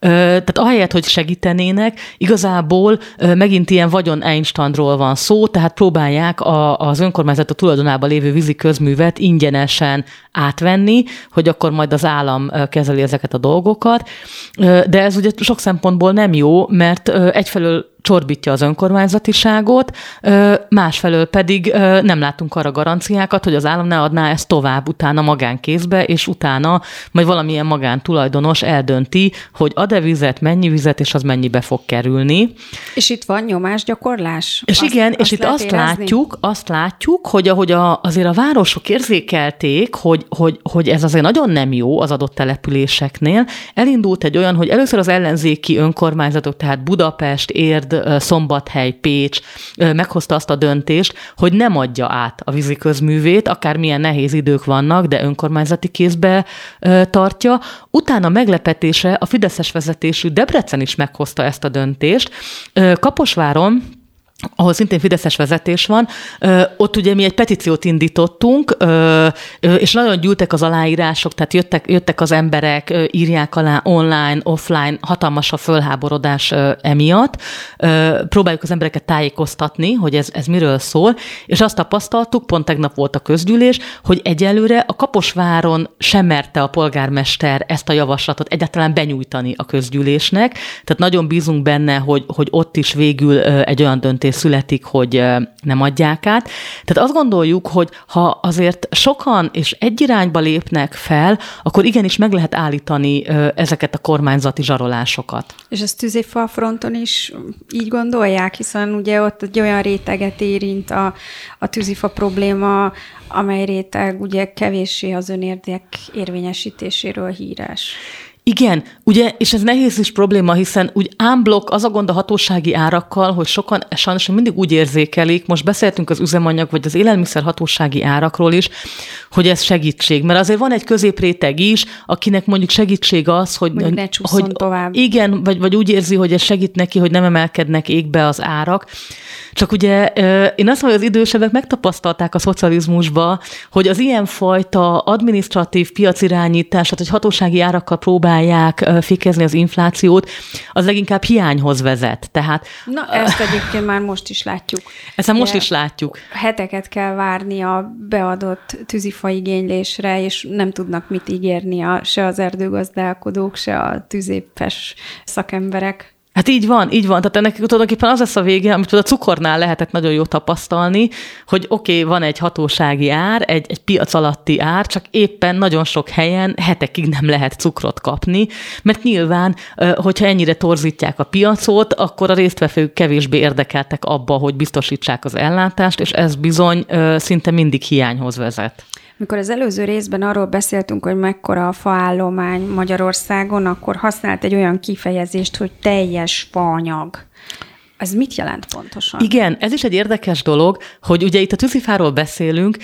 tehát ahelyett, hogy segítenének, igazából megint ilyen vagyon Einsteinról van szó, tehát próbálják a, az önkormányzatok tulajdonában lévő vízi közművet ingyenesen átvenni, hogy akkor majd az állam kezeli ezeket a dolgokat. De ez ugye sok szempontból nem jó, mert egyfelől csorbítja az önkormányzatiságot, másfelől pedig nem látunk arra garanciákat, hogy az állam ne adná ezt tovább utána magánkézbe, és utána majd valamilyen magántulajdonos eldönti, hogy ad-e vizet, mennyi vizet, és az mennyibe fog kerülni. És itt van nyomásgyakorlás? És azt, igen, azt és itt azt érezni? látjuk, azt látjuk, hogy ahogy a, azért a városok érzékelték, hogy, hogy, hogy ez azért nagyon nem jó az adott településeknél, elindult egy olyan, hogy először az ellenzéki önkormányzatok, tehát Budapest, Érd, Szeged, Szombathely, Pécs meghozta azt a döntést, hogy nem adja át a vízi közművét, akármilyen nehéz idők vannak, de önkormányzati kézbe tartja. Utána meglepetése a Fideszes vezetésű Debrecen is meghozta ezt a döntést. Kaposváron ahol szintén Fideszes vezetés van, ott ugye mi egy petíciót indítottunk, és nagyon gyűltek az aláírások, tehát jöttek, jöttek az emberek, írják alá online, offline, hatalmas a fölháborodás emiatt. Próbáljuk az embereket tájékoztatni, hogy ez, ez miről szól, és azt tapasztaltuk, pont tegnap volt a közgyűlés, hogy egyelőre a Kaposváron sem merte a polgármester ezt a javaslatot egyáltalán benyújtani a közgyűlésnek, tehát nagyon bízunk benne, hogy, hogy ott is végül egy olyan döntés születik, hogy nem adják át. Tehát azt gondoljuk, hogy ha azért sokan és egy irányba lépnek fel, akkor igenis meg lehet állítani ezeket a kormányzati zsarolásokat. És ezt tűzifa fronton is így gondolják, hiszen ugye ott egy olyan réteget érint a, a tűzifa probléma, amely réteg ugye kevéssé az önérdek érvényesítéséről híres. Igen, ugye, és ez nehéz is probléma, hiszen úgy ámblok az a gond a hatósági árakkal, hogy sokan sajnos mindig úgy érzékelik, most beszéltünk az üzemanyag vagy az élelmiszer hatósági árakról is, hogy ez segítség. Mert azért van egy középréteg is, akinek mondjuk segítség az, hogy, hogy, ne hogy tovább. Igen, vagy, vagy úgy érzi, hogy ez segít neki, hogy nem emelkednek égbe az árak. Csak ugye én azt mondom, hogy az idősebbek megtapasztalták a szocializmusba, hogy az ilyenfajta administratív piacirányítását, hogy hatósági árakkal próbálják fékezni az inflációt, az leginkább hiányhoz vezet. Tehát, Na, ezt egyébként már most is látjuk. Ezt most is látjuk. Heteket kell várni a beadott tűzifa igénylésre, és nem tudnak mit ígérni a, se az erdőgazdálkodók, se a tűzépes szakemberek. Hát így van, így van. Tehát ennek tulajdonképpen az lesz a vége, amit a cukornál lehetett nagyon jó tapasztalni, hogy oké, okay, van egy hatósági ár, egy, egy piac alatti ár, csak éppen nagyon sok helyen hetekig nem lehet cukrot kapni, mert nyilván, hogyha ennyire torzítják a piacot, akkor a résztvevők kevésbé érdekeltek abba, hogy biztosítsák az ellátást, és ez bizony szinte mindig hiányhoz vezet. Mikor az előző részben arról beszéltünk, hogy mekkora a faállomány Magyarországon, akkor használt egy olyan kifejezést, hogy teljes faanyag. Ez mit jelent pontosan? Igen, ez is egy érdekes dolog, hogy ugye itt a tűzifáról beszélünk,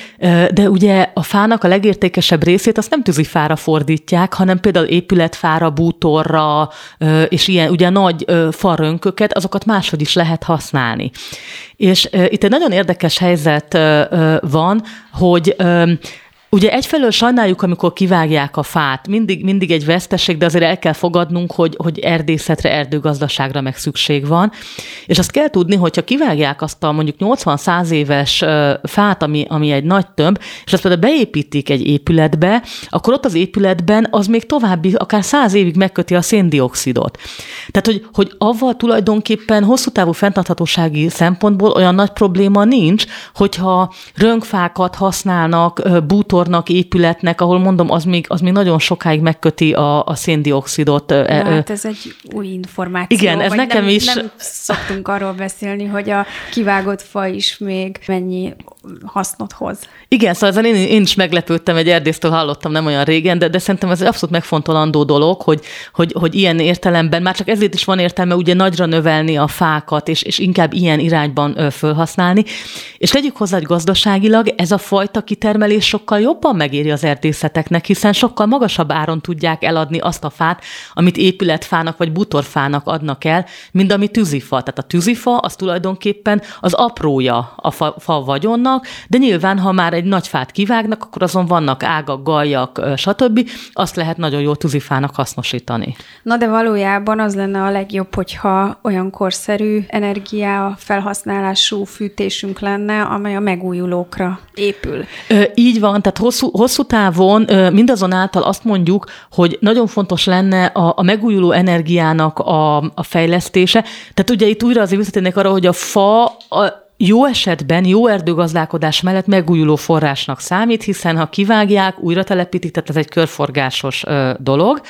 de ugye a fának a legértékesebb részét azt nem tűzifára fordítják, hanem például épületfára, bútorra, és ilyen ugye nagy farönköket, azokat máshogy is lehet használni. És itt egy nagyon érdekes helyzet van, hogy Ugye egyfelől sajnáljuk, amikor kivágják a fát, mindig, mindig egy veszteség, de azért el kell fogadnunk, hogy, hogy erdészetre, erdőgazdaságra meg szükség van. És azt kell tudni, hogyha kivágják azt a mondjuk 80-100 éves fát, ami, ami egy nagy tömb, és azt például beépítik egy épületbe, akkor ott az épületben az még további, akár 100 évig megköti a széndiokszidot. Tehát, hogy, hogy avval tulajdonképpen hosszú távú fenntarthatósági szempontból olyan nagy probléma nincs, hogyha rönkfákat használnak, bútor motornak, épületnek, ahol mondom, az még, az még nagyon sokáig megköti a, a széndiokszidot. E, hát ez egy új információ. Igen, ez nekem nem, is. Nem szoktunk arról beszélni, hogy a kivágott fa is még mennyi hasznot hoz. Igen, szóval ezen én, én is meglepődtem, egy erdésztől hallottam nem olyan régen, de, de szerintem ez egy abszolút megfontolandó dolog, hogy, hogy, hogy ilyen értelemben, már csak ezért is van értelme ugye nagyra növelni a fákat, és, és inkább ilyen irányban ö, fölhasználni. És tegyük hozzá, hogy gazdaságilag ez a fajta kitermelés sokkal jobban megéri az erdészeteknek, hiszen sokkal magasabb áron tudják eladni azt a fát, amit épületfának vagy butorfának adnak el, mint ami tűzifa. Tehát a tűzifa az tulajdonképpen az aprója a fa, fa vagyonnak, de nyilván, ha már egy nagy fát kivágnak, akkor azon vannak ágak, galjak, stb. Azt lehet nagyon jó tűzifának hasznosítani. Na de valójában az lenne a legjobb, hogyha olyan korszerű energia felhasználású fűtésünk lenne, amely a megújulókra épül. Ö, így van, tehát hosszú, hosszú távon mindazonáltal azt mondjuk, hogy nagyon fontos lenne a, a megújuló energiának a, a fejlesztése. Tehát ugye itt újra azért visszatérnék arra, hogy a fa a, jó esetben jó erdőgazdálkodás mellett megújuló forrásnak számít, hiszen ha kivágják, újra telepítik, tehát ez egy körforgásos dolog.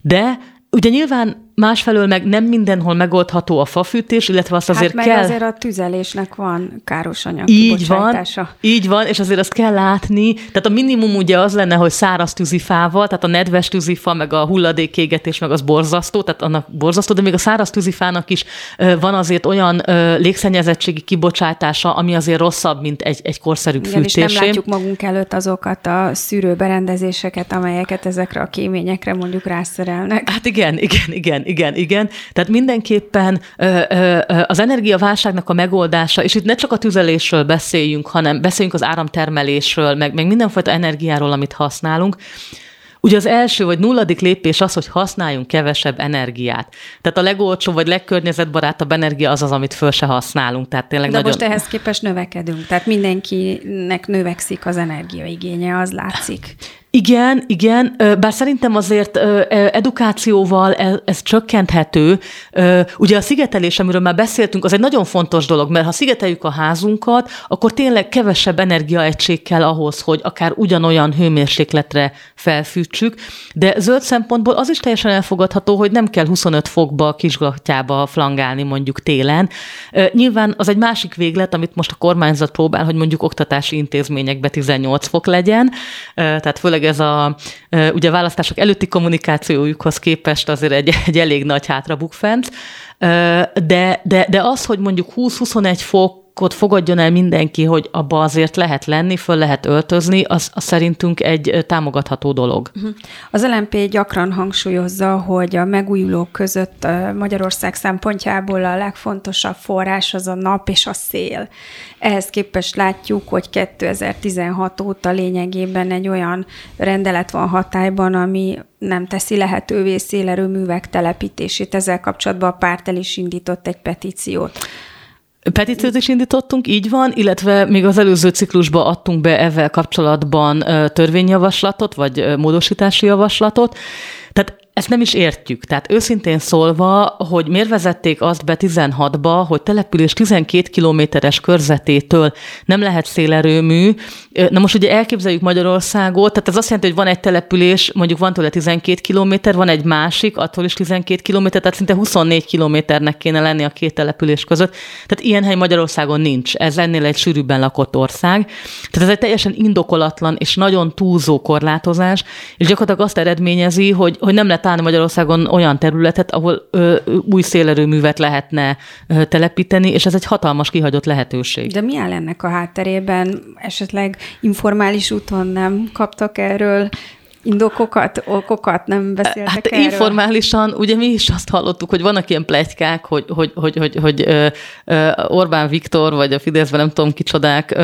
De ugye nyilván másfelől meg nem mindenhol megoldható a fafűtés, illetve azt azért hát meg kell... azért a tüzelésnek van káros anyag így van, így van, és azért azt kell látni, tehát a minimum ugye az lenne, hogy száraz tűzifával, tehát a nedves tűzifa, meg a hulladékégetés, meg az borzasztó, tehát annak borzasztó, de még a száraz tűzifának is van azért olyan légszennyezettségi kibocsátása, ami azért rosszabb, mint egy, egy korszerű Igen, fűtésé. és nem látjuk magunk előtt azokat a szűrőberendezéseket, amelyeket ezekre a kéményekre mondjuk rászerelnek. Hát igen, igen, igen, igen, igen. Tehát mindenképpen az energiaválságnak a megoldása, és itt ne csak a tüzelésről beszéljünk, hanem beszéljünk az áramtermelésről, meg, meg mindenfajta energiáról, amit használunk, Ugye az első vagy nulladik lépés az, hogy használjunk kevesebb energiát. Tehát a legolcsóbb vagy legkörnyezetbarátabb energia az az, amit föl se használunk. Tehát tényleg De nagyon... most ehhez képest növekedünk. Tehát mindenkinek növekszik az energiaigénye, az látszik. Igen, igen, bár szerintem azért edukációval ez csökkenthető. Ugye a szigetelés, amiről már beszéltünk, az egy nagyon fontos dolog, mert ha szigeteljük a házunkat, akkor tényleg kevesebb energiaegység kell ahhoz, hogy akár ugyanolyan hőmérsékletre felfűtsük, de zöld szempontból az is teljesen elfogadható, hogy nem kell 25 fokba kisgatjába flangálni mondjuk télen. Nyilván az egy másik véglet, amit most a kormányzat próbál, hogy mondjuk oktatási intézményekbe 18 fok legyen, tehát főleg ez a ugye a választások előtti kommunikációjukhoz képest azért egy, egy elég nagy hátrabukfent, de, de, de az, hogy mondjuk 20-21 fok ott fogadjon el mindenki, hogy abba azért lehet lenni, föl lehet öltözni, az, az szerintünk egy támogatható dolog. Mhm. Az LMP gyakran hangsúlyozza, hogy a megújulók között Magyarország szempontjából a legfontosabb forrás az a nap és a szél. Ehhez képest látjuk, hogy 2016 óta lényegében egy olyan rendelet van hatályban, ami nem teszi lehetővé szélerőművek telepítését. Ezzel kapcsolatban a párt el is indított egy petíciót. Petíciót is indítottunk, így van, illetve még az előző ciklusban adtunk be ezzel kapcsolatban törvényjavaslatot, vagy módosítási javaslatot. Ezt nem is értjük. Tehát őszintén szólva, hogy miért vezették azt be 16-ba, hogy település 12 kilométeres körzetétől nem lehet szélerőmű. Na most ugye elképzeljük Magyarországot, tehát ez azt jelenti, hogy van egy település, mondjuk van tőle 12 kilométer, van egy másik, attól is 12 kilométer, tehát szinte 24 kilométernek kéne lenni a két település között. Tehát ilyen hely Magyarországon nincs. Ez ennél egy sűrűbben lakott ország. Tehát ez egy teljesen indokolatlan és nagyon túlzó korlátozás, és gyakorlatilag azt eredményezi, hogy, hogy nem lehet találni Magyarországon olyan területet, ahol ö, új szélerőművet lehetne ö, telepíteni, és ez egy hatalmas kihagyott lehetőség. De mi áll ennek a hátterében? Esetleg informális úton nem kaptak erről indokokat, okokat nem beszéltek hát erről? informálisan, ugye mi is azt hallottuk, hogy vannak ilyen pletykák, hogy, hogy, hogy, hogy, hogy Orbán Viktor, vagy a Fideszben nem tudom kicsodák,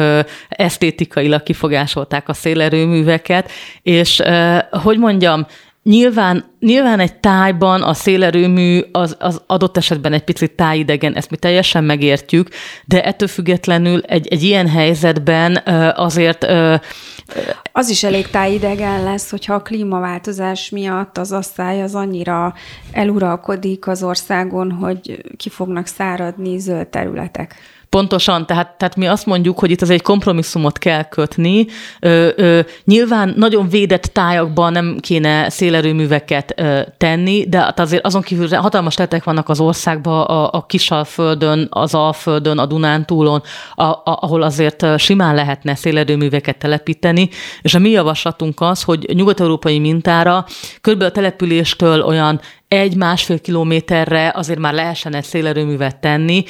esztétikailag kifogásolták a szélerőműveket, és hogy mondjam, Nyilván, nyilván egy tájban a szélerőmű az, az adott esetben egy picit tájidegen, ezt mi teljesen megértjük, de ettől függetlenül egy, egy ilyen helyzetben azért... Az is elég tájidegen lesz, hogyha a klímaváltozás miatt az asszály az annyira eluralkodik az országon, hogy ki fognak száradni zöld területek. Pontosan, tehát, tehát mi azt mondjuk, hogy itt az egy kompromisszumot kell kötni. Ö, ö, nyilván nagyon védett tájakban nem kéne szélerőműveket ö, tenni, de hát azért azon kívül hatalmas területek vannak az országban, a, a Kisalföldön, az Alföldön, a Dunántúlon, a, a, ahol azért simán lehetne szélerőműveket telepíteni, és a mi javaslatunk az, hogy nyugat-európai mintára körülbelül a településtől olyan egy-másfél kilométerre azért már lehessen egy szélerőművet tenni,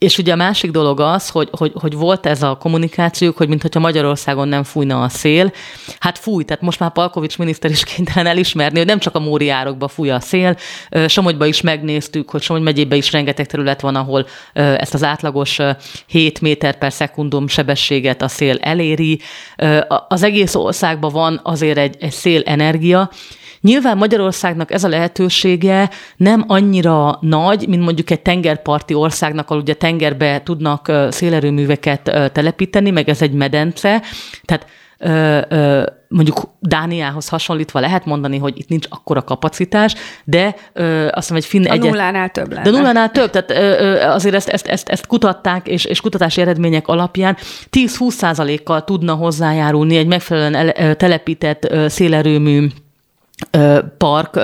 és ugye a másik dolog az, hogy, hogy, hogy volt ez a kommunikációk, hogy mintha Magyarországon nem fújna a szél. Hát fúj, tehát most már Palkovics miniszter is kénytelen elismerni, hogy nem csak a Móri árokba fúj a szél. Somogyba is megnéztük, hogy Somogy megyében is rengeteg terület van, ahol ezt az átlagos 7 méter per szekundum sebességet a szél eléri. Az egész országban van azért egy, egy szélenergia, Nyilván Magyarországnak ez a lehetősége nem annyira nagy, mint mondjuk egy tengerparti országnak, ahol ugye tengerbe tudnak szélerőműveket telepíteni, meg ez egy medence, tehát mondjuk Dániához hasonlítva lehet mondani, hogy itt nincs akkora kapacitás, de ö, azt hiszem, egy finn A egyet... nullánál több lenne. De nullánál több, tehát ö, ö, azért ezt, ezt, ezt, ezt kutatták, és, és kutatási eredmények alapján 10-20 százalékkal tudna hozzájárulni egy megfelelően ele, telepített szélerőmű park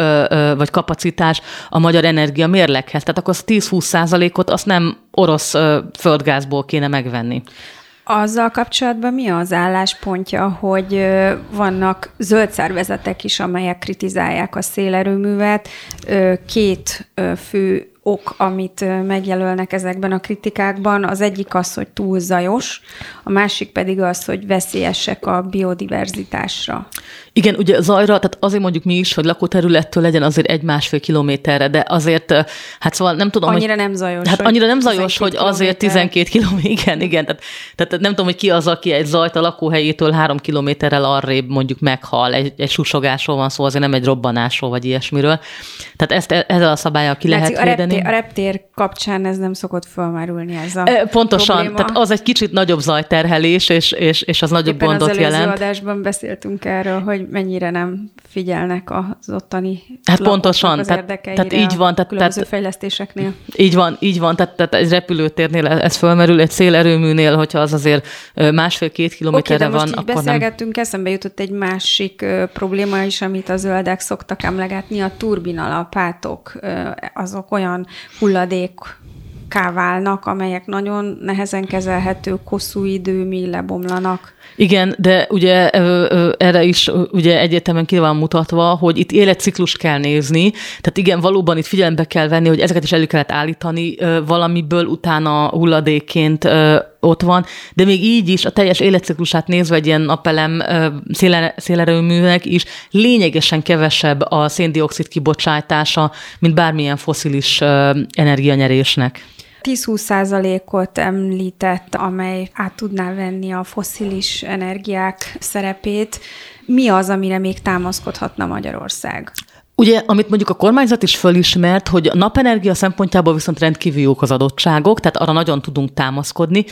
vagy kapacitás a magyar energia mérleghez. Tehát akkor az 10-20 százalékot azt nem orosz földgázból kéne megvenni. Azzal kapcsolatban mi az álláspontja, hogy vannak zöld szervezetek is, amelyek kritizálják a szélerőművet. Két fő ok, amit megjelölnek ezekben a kritikákban. Az egyik az, hogy túl zajos, a másik pedig az, hogy veszélyesek a biodiverzitásra. Igen, ugye zajra, tehát azért mondjuk mi is, hogy lakóterülettől legyen azért egy-másfél kilométerre, de azért, hát szóval nem tudom, Annyira hogy, nem zajos. Hát annyira nem zajos, hogy azért 12 kilométer, igen, igen, tehát, tehát nem tudom, hogy ki az, aki egy zajt a lakóhelyétől három kilométerrel arrébb mondjuk meghal, egy, egy susogásról van szó, azért nem egy robbanásról vagy ilyesmiről. Tehát ezt e, ezzel a szabályal ki Látszik, lehet védeni. A reptér, a reptér kapcsán ez nem szokott fölmerülni ez a Pontosan, probléma. tehát az egy kicsit nagyobb zajterhelés, és, és, és az nagyobb Éppen gondot az jelent. Az adásban beszéltünk erről, hogy mennyire nem figyelnek az ottani Hát pontosan, az tehát, tehát így van. Tehát, különböző tehát, fejlesztéseknél. Így van, így van, tehát, tehát egy repülőtérnél ez fölmerül, egy szélerőműnél, hogyha az azért másfél-két kilométerre okay, van, most akkor beszélgettünk, nem... eszembe jutott egy másik uh, probléma is, amit a zöldek szoktak emlegetni, a turbinalapátok, uh, azok olyan hulladék válnak, amelyek nagyon nehezen kezelhetők, hosszú idő, mi lebomlanak. Igen, de ugye erre is ugye egyértelműen ki van mutatva, hogy itt életciklust kell nézni, tehát igen, valóban itt figyelembe kell venni, hogy ezeket is elő kellett állítani, valamiből utána hulladékként ott van, de még így is a teljes életciklusát nézve egy ilyen napelem szélerőműnek is lényegesen kevesebb a széndiokszid kibocsátása, mint bármilyen foszilis energianyerésnek. 10-20 százalékot említett, amely át tudná venni a foszilis energiák szerepét. Mi az, amire még támaszkodhatna Magyarország? Ugye, amit mondjuk a kormányzat is fölismert, hogy a napenergia szempontjából viszont rendkívül jók az adottságok, tehát arra nagyon tudunk támaszkodni.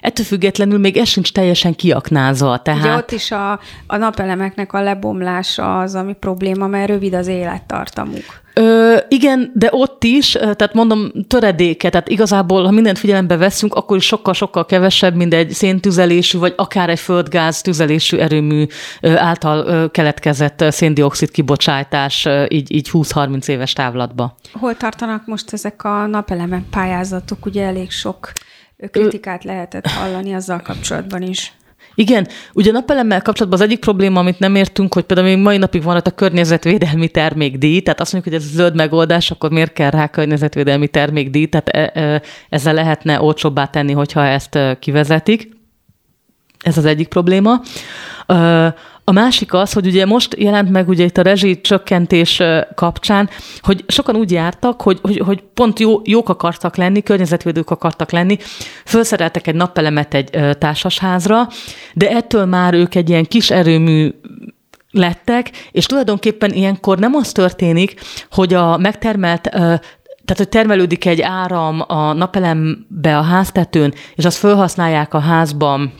Ettől függetlenül még ez sincs teljesen kiaknázva. Tehát... Ugye ott is a, a napelemeknek a lebomlása az, ami probléma, mert rövid az élettartamuk. Ö, igen, de ott is, tehát mondom, töredéke, tehát igazából, ha mindent figyelembe veszünk, akkor is sokkal-sokkal kevesebb, mint egy széntüzelésű, vagy akár egy földgáz tüzelésű erőmű által keletkezett széndiokszid kibocsátás így, így 20-30 éves távlatba. Hol tartanak most ezek a napelemek pályázatok? Ugye elég sok kritikát lehetett hallani azzal kapcsolatban is. Igen, ugye napelemmel kapcsolatban az egyik probléma, amit nem értünk, hogy például még mai napig van ott a környezetvédelmi termékdíj, tehát azt mondjuk, hogy ez zöld megoldás, akkor miért kell rá környezetvédelmi termékdíj, tehát e, e, ezzel lehetne olcsóbbá tenni, hogyha ezt kivezetik. Ez az egyik probléma. A másik az, hogy ugye most jelent meg ugye itt a rezsi csökkentés kapcsán, hogy sokan úgy jártak, hogy, hogy, hogy pont jó, jók akartak lenni, környezetvédők akartak lenni, felszereltek egy napelemet egy társasházra, de ettől már ők egy ilyen kis erőmű lettek, és tulajdonképpen ilyenkor nem az történik, hogy a megtermelt tehát, hogy termelődik egy áram a napelembe a háztetőn, és azt felhasználják a házban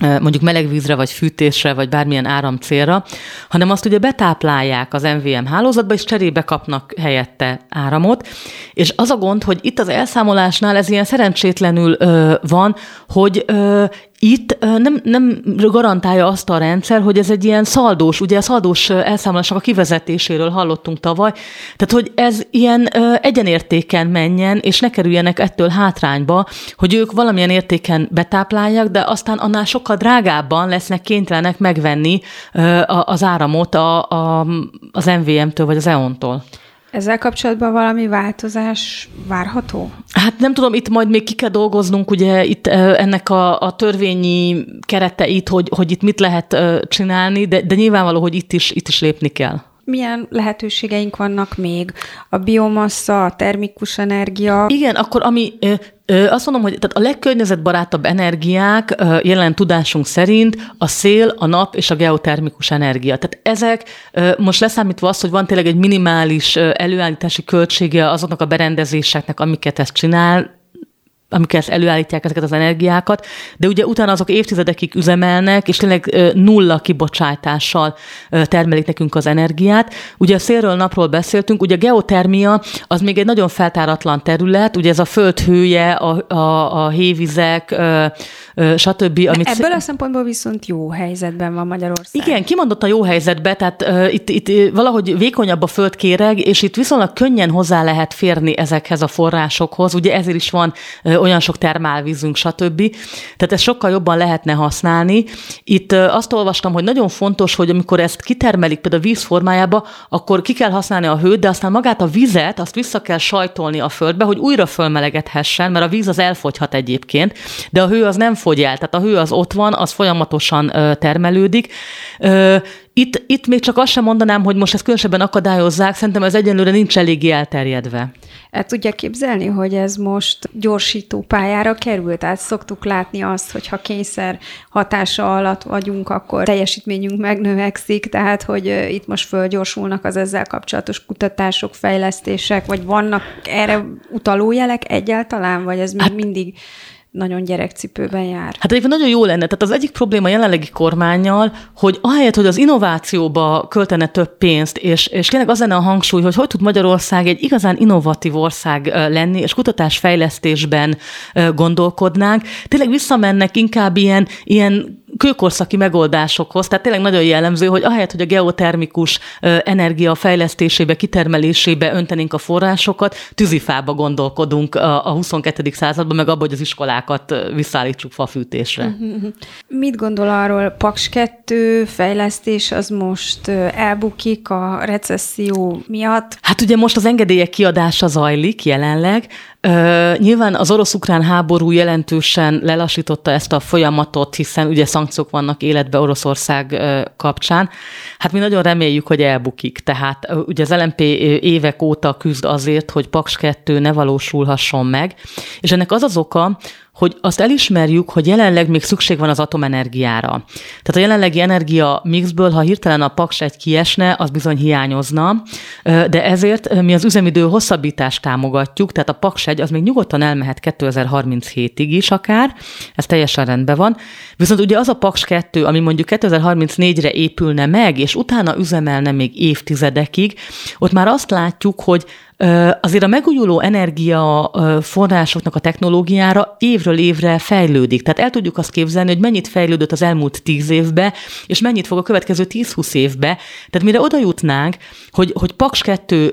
mondjuk melegvízre, vagy fűtésre, vagy bármilyen áramcélra, hanem azt ugye betáplálják az MVM hálózatba, és cserébe kapnak helyette áramot. És az a gond, hogy itt az elszámolásnál ez ilyen szerencsétlenül ö, van, hogy ö, itt nem, nem garantálja azt a rendszer, hogy ez egy ilyen szaldós, ugye a szaldós elszámolásnak a kivezetéséről hallottunk tavaly, tehát hogy ez ilyen egyenértéken menjen, és ne kerüljenek ettől hátrányba, hogy ők valamilyen értéken betáplálják, de aztán annál sokkal drágábban lesznek kénytelenek megvenni az áramot a, a, az MVM-től vagy az EON-tól. Ezzel kapcsolatban valami változás várható? Hát nem tudom, itt majd még ki kell dolgoznunk ugye itt ennek a, a törvényi kereteit, hogy, hogy itt mit lehet csinálni, de, de nyilvánvaló, hogy itt is, itt is lépni kell milyen lehetőségeink vannak még? A biomassa, a termikus energia? Igen, akkor ami azt mondom, hogy tehát a legkörnyezetbarátabb energiák jelen tudásunk szerint a szél, a nap és a geotermikus energia. Tehát ezek most leszámítva azt, hogy van tényleg egy minimális előállítási költsége azoknak a berendezéseknek, amiket ezt csinál, amikkel előállítják ezeket az energiákat, de ugye utána azok évtizedekig üzemelnek, és tényleg nulla kibocsátással termelik nekünk az energiát. Ugye a szélről, napról beszéltünk, ugye a geotermia az még egy nagyon feltáratlan terület, ugye ez a föld hője, a, a, a hévizek, stb. Amit Ebből a szempontból viszont jó helyzetben van Magyarország. Igen, kimondott a jó helyzetbe, tehát uh, itt, itt valahogy vékonyabb a földkéreg, és itt viszonylag könnyen hozzá lehet férni ezekhez a forrásokhoz. Ugye ezért is van uh, olyan sok termálvízünk, stb. Tehát ezt sokkal jobban lehetne használni. Itt azt olvastam, hogy nagyon fontos, hogy amikor ezt kitermelik például víz formájába, akkor ki kell használni a hőt, de aztán magát a vizet, azt vissza kell sajtolni a földbe, hogy újra fölmelegedhessen, mert a víz az elfogyhat egyébként, de a hő az nem fogy el, tehát a hő az ott van, az folyamatosan termelődik. Itt, itt még csak azt sem mondanám, hogy most ezt különösebben akadályozzák, szerintem ez egyenlőre nincs eléggé elterjedve. El tudja képzelni, hogy ez most gyorsító pályára került? Tehát szoktuk látni azt, hogy ha kényszer hatása alatt vagyunk, akkor teljesítményünk megnövekszik, tehát hogy itt most fölgyorsulnak az ezzel kapcsolatos kutatások, fejlesztések, vagy vannak erre utaló jelek egyáltalán, vagy ez még hát, mindig nagyon gyerekcipőben jár. Hát egyébként nagyon jó lenne. Tehát az egyik probléma a jelenlegi kormányjal, hogy ahelyett, hogy az innovációba költene több pénzt, és, és tényleg az lenne a hangsúly, hogy hogy tud Magyarország egy igazán innovatív ország lenni, és kutatásfejlesztésben gondolkodnánk, tényleg visszamennek inkább ilyen, ilyen kőkorszaki megoldásokhoz, tehát tényleg nagyon jellemző, hogy ahelyett, hogy a geotermikus energia fejlesztésébe, kitermelésébe öntenénk a forrásokat, tűzifába gondolkodunk a 22. században, meg abban, hogy az iskolákat visszaállítsuk fafűtésre. Mit gondol arról, Paks 2 fejlesztés az most elbukik a recesszió miatt? Hát ugye most az engedélyek kiadása zajlik jelenleg, nyilván az orosz-ukrán háború jelentősen lelassította ezt a folyamatot, hiszen ugye szankciók vannak életbe Oroszország kapcsán. Hát mi nagyon reméljük, hogy elbukik. Tehát ugye az LMP évek óta küzd azért, hogy Paks 2 ne valósulhasson meg, és ennek az az oka, hogy azt elismerjük, hogy jelenleg még szükség van az atomenergiára. Tehát a jelenlegi energia mixből, ha hirtelen a Paks egy kiesne, az bizony hiányozna, de ezért mi az üzemidő hosszabbítást támogatjuk, tehát a Paks egy az még nyugodtan elmehet 2037-ig is akár, ez teljesen rendben van. Viszont ugye az a Paks 2, ami mondjuk 2034-re épülne meg, és utána üzemelne még évtizedekig, ott már azt látjuk, hogy azért a megújuló energia forrásoknak a technológiára évről évre fejlődik. Tehát el tudjuk azt képzelni, hogy mennyit fejlődött az elmúlt tíz évbe, és mennyit fog a következő 10-20 évbe. Tehát mire oda jutnánk, hogy, hogy Paks 2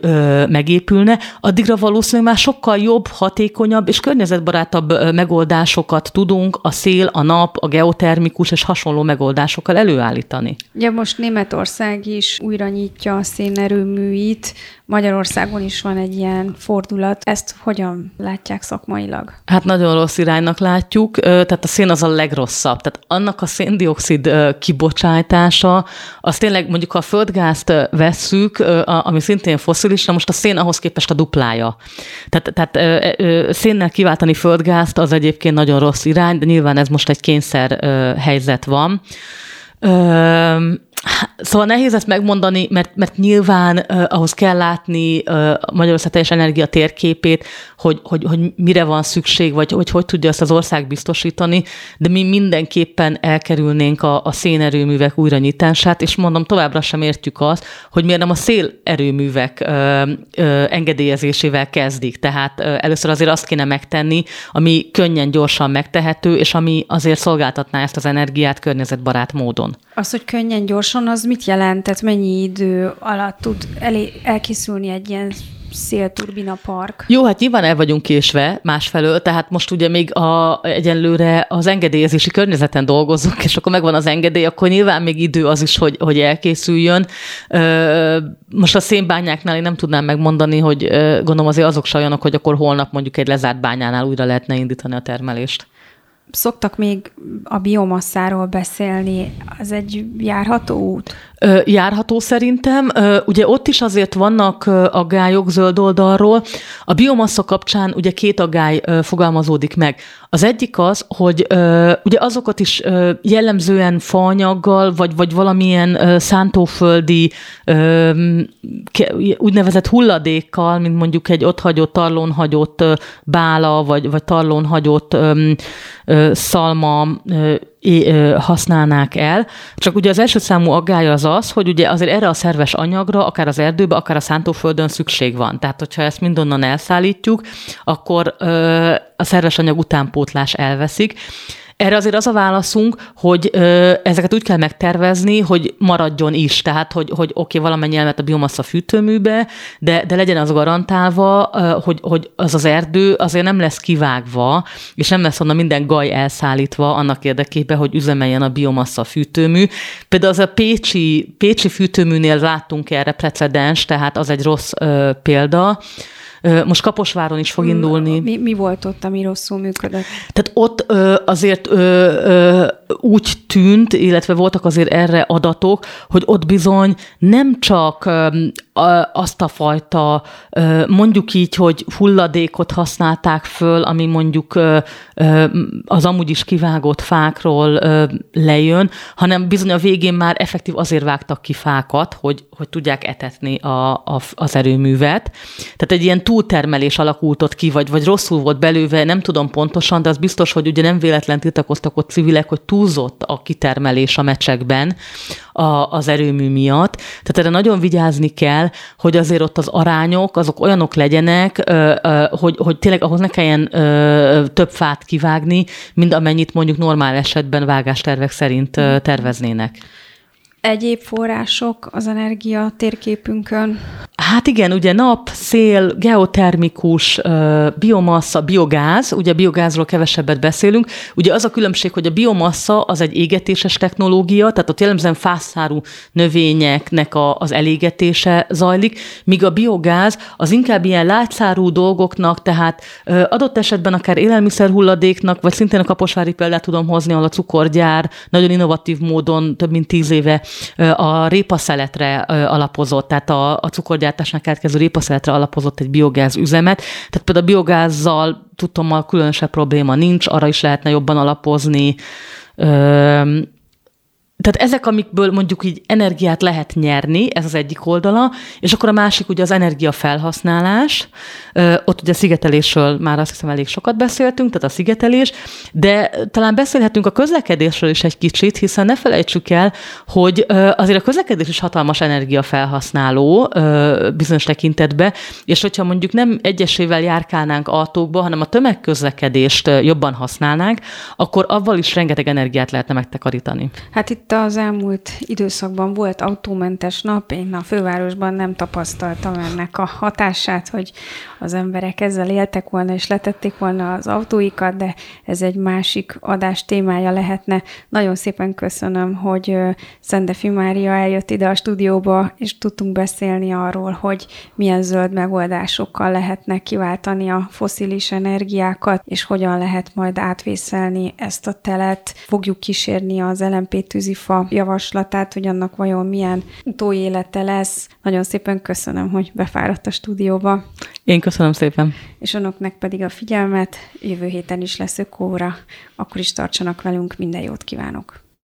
megépülne, addigra valószínűleg már sokkal jobb, hatékonyabb és környezetbarátabb megoldásokat tudunk a szél, a nap, a geotermikus és hasonló megoldásokkal előállítani. Ugye most Németország is újra nyitja a szénerőműit, Magyarországon is van egy ilyen fordulat. Ezt hogyan látják szakmailag? Hát nagyon rossz iránynak látjuk, tehát a szén az a legrosszabb. Tehát annak a széndiokszid kibocsátása, az tényleg mondjuk ha a földgázt vesszük, ami szintén foszilis, most a szén ahhoz képest a duplája. Tehát, tehát szénnel kiváltani földgázt az egyébként nagyon rossz irány, de nyilván ez most egy kényszer helyzet van. Szóval nehéz ezt megmondani, mert, mert nyilván uh, ahhoz kell látni uh, Magyarország teljes energia térképét, hogy, hogy, hogy mire van szükség, vagy hogy hogy tudja ezt az ország biztosítani, de mi mindenképpen elkerülnénk a, a szénerőművek újranyitását, és mondom, továbbra sem értjük azt, hogy miért nem a szélerőművek uh, uh, engedélyezésével kezdik. Tehát uh, először azért azt kéne megtenni, ami könnyen, gyorsan megtehető, és ami azért szolgáltatná ezt az energiát környezetbarát módon. Az, hogy könnyen, gyorsan, az mit jelent? Tehát mennyi idő alatt tud elé, elkészülni egy ilyen szélturbina park. Jó, hát nyilván el vagyunk késve másfelől, tehát most ugye még a, egyenlőre az engedélyezési környezeten dolgozunk, és akkor megvan az engedély, akkor nyilván még idő az is, hogy, hogy elkészüljön. Most a szénbányáknál én nem tudnám megmondani, hogy gondolom azért azok se hogy akkor holnap mondjuk egy lezárt bányánál újra lehetne indítani a termelést szoktak még a biomasszáról beszélni, az egy járható út? Járható szerintem. Ugye ott is azért vannak aggályok zöld oldalról. A biomassa kapcsán ugye két aggály fogalmazódik meg. Az egyik az, hogy ugye azokat is jellemzően faanyaggal, vagy, vagy valamilyen szántóföldi úgynevezett hulladékkal, mint mondjuk egy ott hagyott, tarlón hagyott bála, vagy, vagy tarlón hagyott szalma használnák el. Csak ugye az első számú aggája az az, hogy ugye azért erre a szerves anyagra, akár az erdőbe, akár a szántóföldön szükség van. Tehát, hogyha ezt mindonnan elszállítjuk, akkor a szerves anyag utánpótlás elveszik. Erre azért az a válaszunk, hogy ö, ezeket úgy kell megtervezni, hogy maradjon is. Tehát, hogy, hogy oké, okay, valamennyi elmet a biomassa fűtőműbe, de, de legyen az garantálva, ö, hogy, hogy az az erdő azért nem lesz kivágva, és nem lesz onnan minden gaj elszállítva annak érdekében, hogy üzemeljen a biomassa fűtőmű. Például az a Pécsi, Pécsi fűtőműnél láttunk erre precedens, tehát az egy rossz ö, példa, most Kaposváron is fog indulni. Mi, mi volt ott, ami rosszul működött? Tehát ott azért úgy tűnt, illetve voltak azért erre adatok, hogy ott bizony nem csak azt a fajta, mondjuk így, hogy hulladékot használták föl, ami mondjuk az amúgy is kivágott fákról lejön, hanem bizony a végén már effektív azért vágtak ki fákat, hogy, hogy tudják etetni a, a, az erőművet. Tehát egy ilyen túl túltermelés alakult ki, vagy, vagy rosszul volt belőve, nem tudom pontosan, de az biztos, hogy ugye nem véletlen tiltakoztak ott civilek, hogy túlzott a kitermelés a mecsekben a, az erőmű miatt. Tehát erre nagyon vigyázni kell, hogy azért ott az arányok azok olyanok legyenek, hogy, hogy tényleg ahhoz ne kelljen több fát kivágni, mint amennyit mondjuk normál esetben vágástervek szerint terveznének egyéb források az energia térképünkön? Hát igen, ugye nap, szél, geotermikus, biomassa, biogáz, ugye biogázról kevesebbet beszélünk. Ugye az a különbség, hogy a biomassa az egy égetéses technológia, tehát ott jellemzően fászárú növényeknek a, az elégetése zajlik, míg a biogáz az inkább ilyen látszárú dolgoknak, tehát adott esetben akár élelmiszerhulladéknak, vagy szintén a kaposvári példát tudom hozni, ahol a cukorgyár nagyon innovatív módon több mint tíz éve a répaszeletre alapozott, tehát a, a cukorgyártásnak keletkező répaszeletre alapozott egy biogáz üzemet. Tehát például a biogázzal tudtommal különösebb probléma nincs, arra is lehetne jobban alapozni tehát ezek, amikből mondjuk így energiát lehet nyerni, ez az egyik oldala, és akkor a másik ugye az energiafelhasználás. Ott ugye a szigetelésről már azt hiszem elég sokat beszéltünk, tehát a szigetelés, de talán beszélhetünk a közlekedésről is egy kicsit, hiszen ne felejtsük el, hogy azért a közlekedés is hatalmas energiafelhasználó bizonyos tekintetbe, és hogyha mondjuk nem egyesével járkálnánk autókba, hanem a tömegközlekedést jobban használnánk, akkor avval is rengeteg energiát lehetne megtakarítani. Hát itt az elmúlt időszakban volt autómentes nap, én a fővárosban nem tapasztaltam ennek a hatását, hogy az emberek ezzel éltek volna és letették volna az autóikat, de ez egy másik adás témája lehetne. Nagyon szépen köszönöm, hogy Szendefi Mária eljött ide a stúdióba, és tudtunk beszélni arról, hogy milyen zöld megoldásokkal lehetne kiváltani a foszilis energiákat, és hogyan lehet majd átvészelni ezt a telet. Fogjuk kísérni az LMP tűzifa javaslatát, hogy annak vajon milyen utóélete lesz. Nagyon szépen köszönöm, hogy befáradt a stúdióba. Én köszönöm szépen. És önöknek pedig a figyelmet. Jövő héten is lesz ökóra. Akkor is tartsanak velünk. Minden jót kívánok.